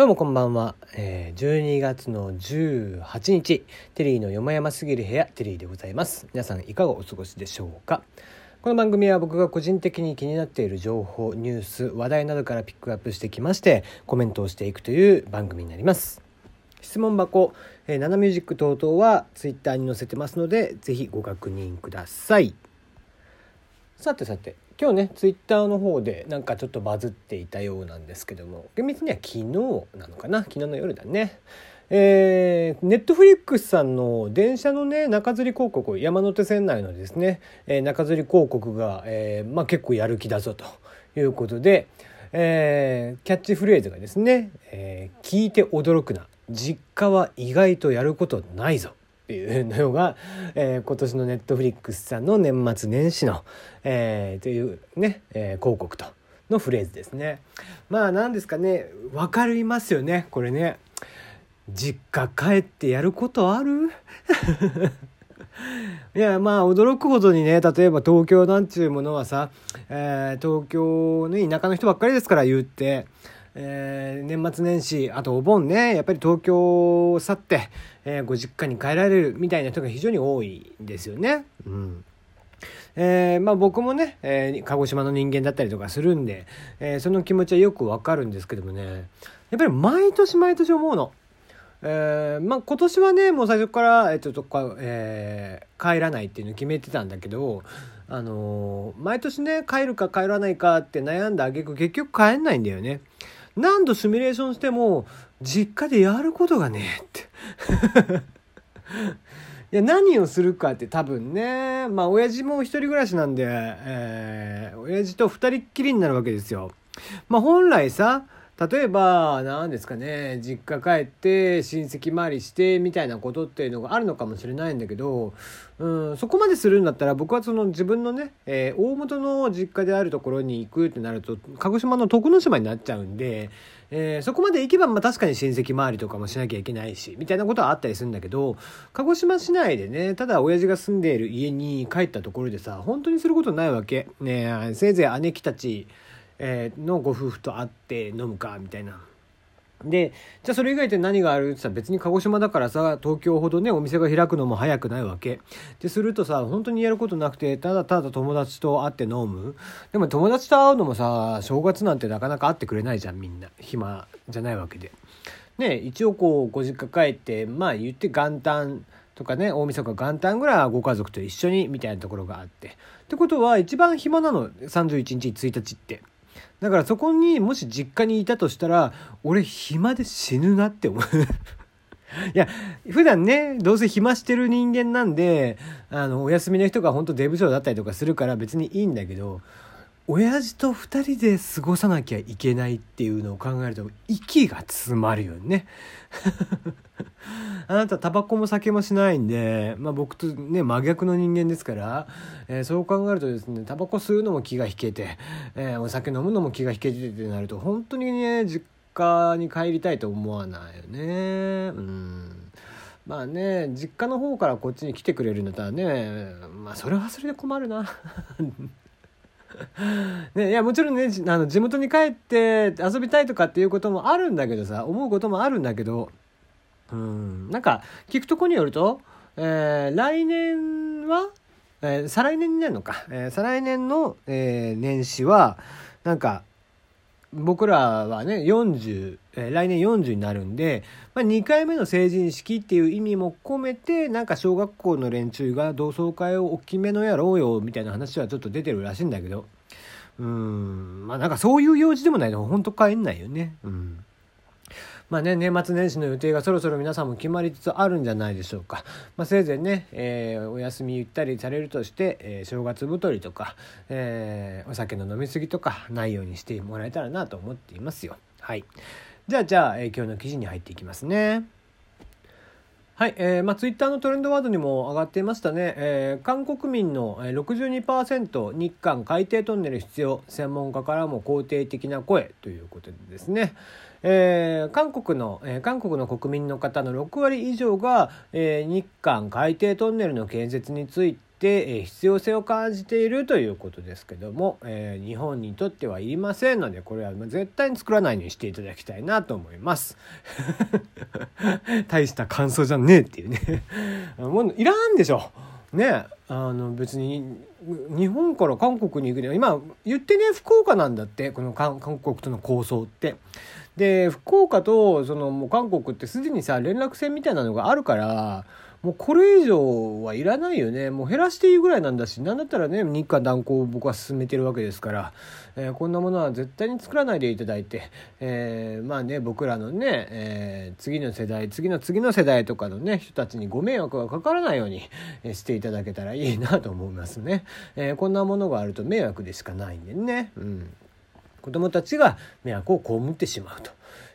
どうもこんばんは、えー、12月の18日テリーのよもやますぎる部屋テリーでございます。皆さんいかがお過ごしでしょうか？この番組は僕が個人的に気になっている情報ニュース話題などからピックアップしてきましてコメントをしていくという番組になります。質問箱、えー、ナナミュージック等々はツイッターに載せてますのでぜひご確認ください。さてさて今日ねツイッターの方でなんかちょっとバズっていたようなんですけども厳密には昨日なのかな？昨日の夜だね。えー、ネットフリックスさんの電車のね中吊り広告山手線内のですね、えー、中吊り広告が、えーまあ、結構やる気だぞということで、えー、キャッチフレーズがですね、えー「聞いて驚くな。実家は意外とやることないぞ」っていうのが、えー、今年のネットフリックスさんの年末年始の、えー、というね、えー、広告とのフレーズですね。まあ何ですかね分かりますよねこれね。実家帰ってやることある？いやまあ驚くほどにね例えば東京なんていうものはさ、えー、東京の田舎の人ばっかりですから言って。えー、年末年始あとお盆ねやっぱり東京を去って、えー、ご実家に帰られるみたいな人が非常に多いんですよね。うんえー、まあ僕もね、えー、鹿児島の人間だったりとかするんで、えー、その気持ちはよくわかるんですけどもねやっぱり毎年毎年思うの。えー、まあ今年はねもう最初から、えっととか、えー、帰らないっていうの決めてたんだけどあのー、毎年ね帰るか帰らないかって悩んだ挙句結局帰んないんだよね。何度シミュレーションしても実家でやることがねえって いや何をするかって多分ねまあ親父も一人暮らしなんで、えー、親父と二人っきりになるわけですよ。まあ本来さ例えば何ですかね実家帰って親戚回りしてみたいなことっていうのがあるのかもしれないんだけど、うん、そこまでするんだったら僕はその自分のね、えー、大元の実家であるところに行くってなると鹿児島の徳之島になっちゃうんで、えー、そこまで行けばまあ確かに親戚回りとかもしなきゃいけないしみたいなことはあったりするんだけど鹿児島市内でねただ親父が住んでいる家に帰ったところでさ本当にすることないわけ。ねせいぜい姉貴たちえ、のご夫婦と会って飲むかみたいな。でじゃあそれ以外で何があるって言ったら別に鹿児島だからさ東京ほどねお店が開くのも早くないわけ。でするとさ本当にやることなくてただただ友達と会って飲む。でも友達と会うのもさ正月なんてなかなか会ってくれないじゃんみんな。暇じゃないわけで。ね一応こうご実家帰ってまあ言って元旦とかね大晦日元旦ぐらいはご家族と一緒にみたいなところがあって。ってことは一番暇なの31日1日って。だからそこにもし実家にいたとしたら俺暇で死ぬなって思う。いや普段ねどうせ暇してる人間なんであのお休みの人が本当出不精だったりとかするから別にいいんだけど親父と2人で過ごさなきゃいけないっていうのを考えると息が詰まるよね。あなたタバコも酒もしないんで、まあ、僕とね真逆の人間ですから、えー、そう考えるとですねタバコ吸うのも気が引けて、えー、お酒飲むのも気が引けてってなると本当にね実家に帰りたいと思わないよね。うん。まあね実家の方からこっちに来てくれるんだったらねまあそれはそれで困るな。ね、いやもちろんねあの地元に帰って遊びたいとかっていうこともあるんだけどさ思うこともあるんだけどうんなんか聞くとこによると、えー、来年は、えー、再来年になるのか、えー、再来年の、えー、年始はなんか僕らはね40、来年40になるんで、まあ、2回目の成人式っていう意味も込めてなんか小学校の連中が同窓会を大きめのやろうよみたいな話はちょっと出てるらしいんだけどうんまあなんかそういう用事でもないと本当帰んないよねうん。まあね、年末年始の予定がそろそろ皆さんも決まりつつあるんじゃないでしょうか。まあ、せいぜいね、えー、お休みゆったりされるとして、えー、正月太りとか、えー、お酒の飲み過ぎとかないようにしてもらえたらなと思っていますよ。はい。じゃあ、じゃあ、えー、今日の記事に入っていきますね。はい、えー、まあ、ツイッターのトレンドワードにも上がっていましたね、えー、韓国民の62%日韓海底トンネル必要専門家からも肯定的な声ということでですね、えー、韓国の、えー、韓国の国民の方の6割以上が、えー、日韓海底トンネルの建設について、え必要性を感じているということですけども、え日本にとってはいりませんのでこれは絶対に作らないようにしていただきたいなと思います。大した感想じゃねえっていうね。もういらんでしょ。ねあの別に日本から韓国に行くには今言ってね福岡なんだってこの韓国との構想って。で福岡とそのもう韓国ってすでにさ連絡船みたいなのがあるからもうこれ以上はいらないよね。もう減らしていいぐらいなんだし、なんだったらね、日韓断交を僕は進めてるわけですから、えー、こんなものは絶対に作らないでいただいて、えー、まあね、僕らのね、えー、次の世代、次の次の世代とかのね、人たちにご迷惑がかからないようにしていただけたらいいなと思いますね。えこんなものがあると迷惑でしかないんでね。うん。子供たちが迷惑を被ってしまうと。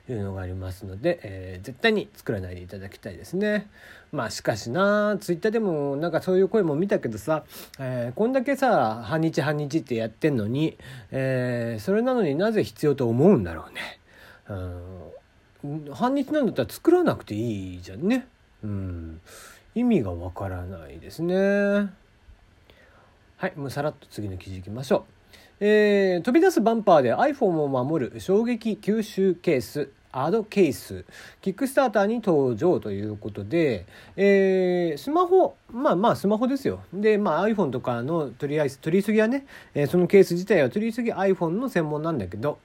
いうのがありますので、えー、絶対に作らないでいただきたいですね。まあしかしなツイッターでもなんかそういう声も見たけどさ、えー、こんだけさ半日半日ってやってんのに、えー、それなのになぜ必要と思うんだろうね。うん、半日なんだったら作らなくていいじゃんね。うん、意味がわからないですね。はい、もうさらっと次の記事いきましょう。えー、飛び出すバンパーで iPhone を守る衝撃吸収ケースアドケースキックスターターに登場ということで、えー、スマホまあまあスマホですよで、まあ、iPhone とかの取りあえず取りすぎはね、えー、そのケース自体は取りすぎ iPhone の専門なんだけど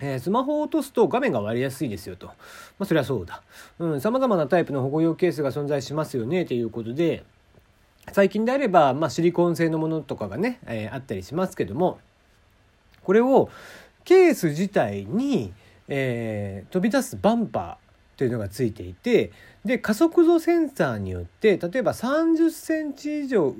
えー、スマホを落とすと画面が割りやすいですよと。まあ、そりゃそうだ。うん、様々なタイプの保護用ケースが存在しますよね、ということで、最近であれば、まあ、シリコン製のものとかがね、えー、あったりしますけども、これをケース自体に、えー、飛び出すバンパーというのがついていてで加速度センサーによって例えば30センチ以上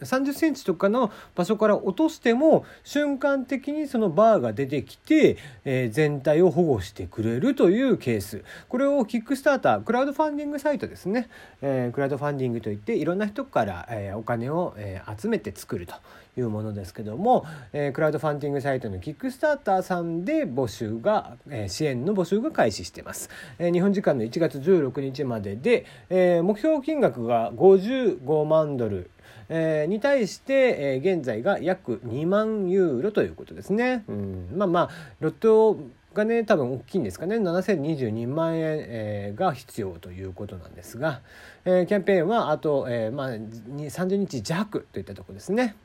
30センチとかの場所から落としても瞬間的にそのバーが出てきて、えー、全体を保護してくれるというケース。これをキックスタータークラウドファンディングサイトですね、えー、クラウドファンディングといっていろんな人から、えー、お金を、え集めて作るというものですけども、えー、クラウドファンディングサイトのキックスターターさんで募集が、えー、支援の募集が開始してます、えー、日本時間の1月16日までで、えー、目標金額が55万ドルえー、に対して、えー、現在が約2万ユーロということですね。うん、まあまあロットがね多分大きいんですかね7022万円、えー、が必要ということなんですが、えー、キャンペーンはあと、えーまあ、30日弱といったところですね。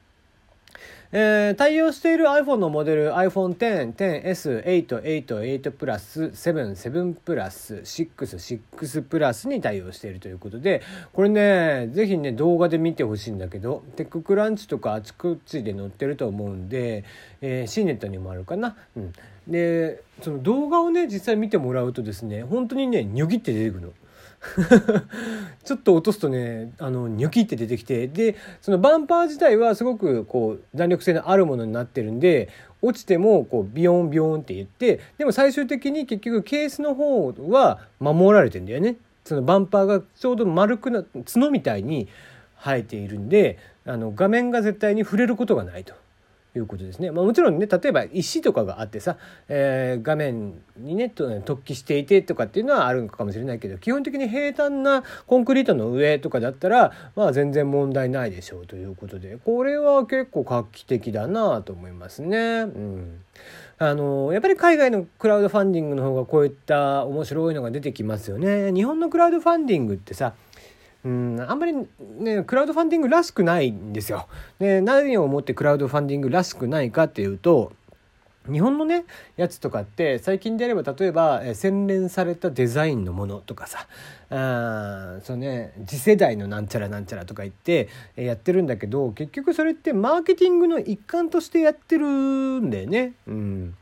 えー、対応している iPhone のモデル iPhone X、10S、8、8、8プラス、7、7プラス、6、6プラスに対応しているということで、これね、ぜひね、動画で見てほしいんだけど、テッククランチとかあちこちで載ってると思うんで、えー、C ネットにもあるかな。うん。で、その動画をね、実際見てもらうとですね、本当にね、ニョギって出てくるの。ちょっと落とすとねあのニョキって出てきてでそのバンパー自体はすごくこう弾力性のあるものになってるんで落ちてもこうビヨンビヨンって言ってでも最終的に結局ケースの方は守られてんだよね。そのバンパーがちょうど丸くな角みたいに生えているんであの画面が絶対に触れることがないと。いうことですね。まあ、もちろんね例えば石とかがあってさ、えー、画面にね突起していてとかっていうのはあるのかもしれないけど基本的に平坦なコンクリートの上とかだったらまあ全然問題ないでしょうということでこれは結構画期的だなと思いますね。うんあのやっぱり海外のクラウドファンディングの方がこういった面白いのが出てきますよね。日本のクラウドファンディングってさうんあんまりねクラウドファンディングらしくないんですよ。で何をもってクラウドファンディングらしくないかっていうと日本のねやつとかって最近であれば例えば、え洗練されたデザインのものとかさあそのね次世代のなんちゃらなんちゃらとか言って、えやってるんだけど結局それってマーケティングの一環としてやってるんだよね。うん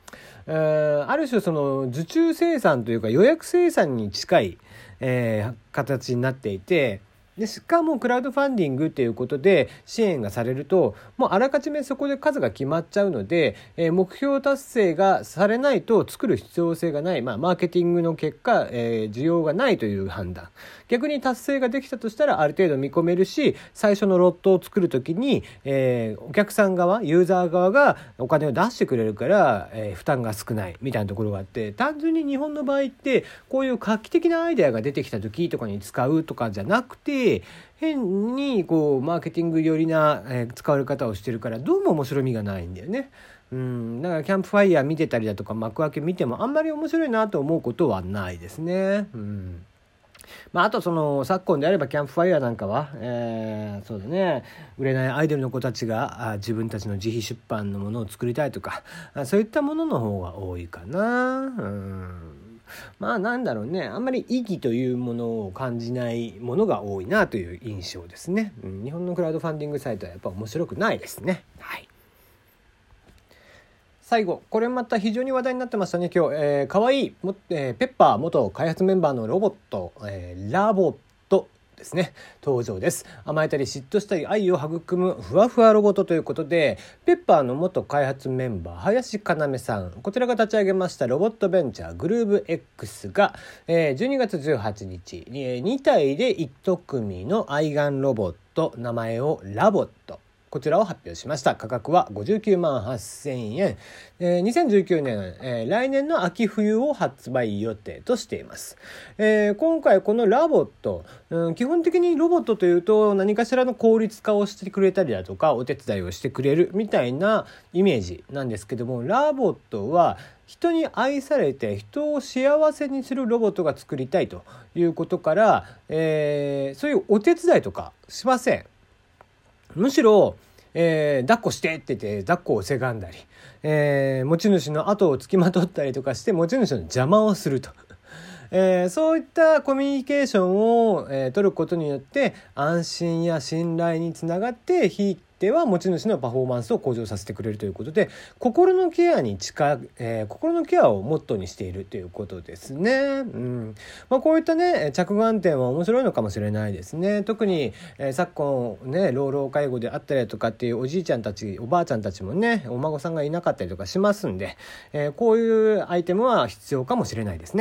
ある種その受注生産というか予約生産に近い、えー、形になっていてでしかもクラウドファンディングっていうことで支援がされるともうあらかじめそこで数が決まっちゃうので、えー、目標達成がされないと作る必要性がない、まあ、マーケティングの結果、えー、需要がないという判断。逆に達成ができたとしたらある程度見込めるし最初のロットを作る時に、えー、お客さん側ユーザー側がお金を出してくれるから、えー、負担が少ないみたいなところがあって単純に日本の場合ってこういう画期的なアイデアが出てきた時とかに使うとかじゃなくてし変にこうマーケティング寄りな、えー、使われ方をしてるからどうも面白みがないんだよね。うん、だからキャンプファイヤー見てたりだとか幕開け見てもあんまり面白いなと思うことはないですね。うんまあ、あとその昨今であればキャンプファイヤーなんかは、えー、そうだね売れないアイドルの子たちがあ自分たちの自費出版のものを作りたいとかあそういったものの方が多いかな。うんまあなんだろうね。あんまり意義というものを感じないものが多いなという印象ですね、うん、日本のクラウドファンディングサイトはやっぱ面白くないですね。はい。最後これまた非常に話題になってましたね今日、えー、かわいいも、えー、ペッパー元開発メンバーのロボット、えー、ラボットですね。登場です。甘えたり嫉妬したり愛を育むふわふわロボットということでペッパーの元開発メンバー林要さん。こちらが立ち上げましたロボットベンチャーグルーブ X が、えー、12月18日、え、2体で1組の愛玩ロボット名前を LOVOT。こちらを発表しました。価格は59万8000円。えー、2019年、えー、来年の秋冬を発売予定としています。えー、今回この LOVOT、うん、基本的にロボットというと何かしらの効率化をしてくれたりだとかお手伝いをしてくれるみたいなイメージなんですけども、 LOVOT は人に愛されて人を幸せにするロボットが作りたいということから、えー、そういうお手伝いとかしません。むしろえー、抱っこしてって言って抱っこをせがんだり、えー、持ち主の後をつきまとったりとかして持ち主の邪魔をすると。えー、そういったコミュニケーションを、えー、取ることによって安心や信頼につながって非では持ち主のパフォーマンスを向上させてくれるということで心のケアに近えー、心のケアをモットーにしているということですね。うんまあ、こういったね着眼点は面白いのかもしれないですね。特に、えー、昨今ね老老介護であったりとかっていうおじいちゃんたちおばあちゃんたちもねお孫さんがいなかったりとかしますんで、えー、こういうアイテムは必要かもしれないですね。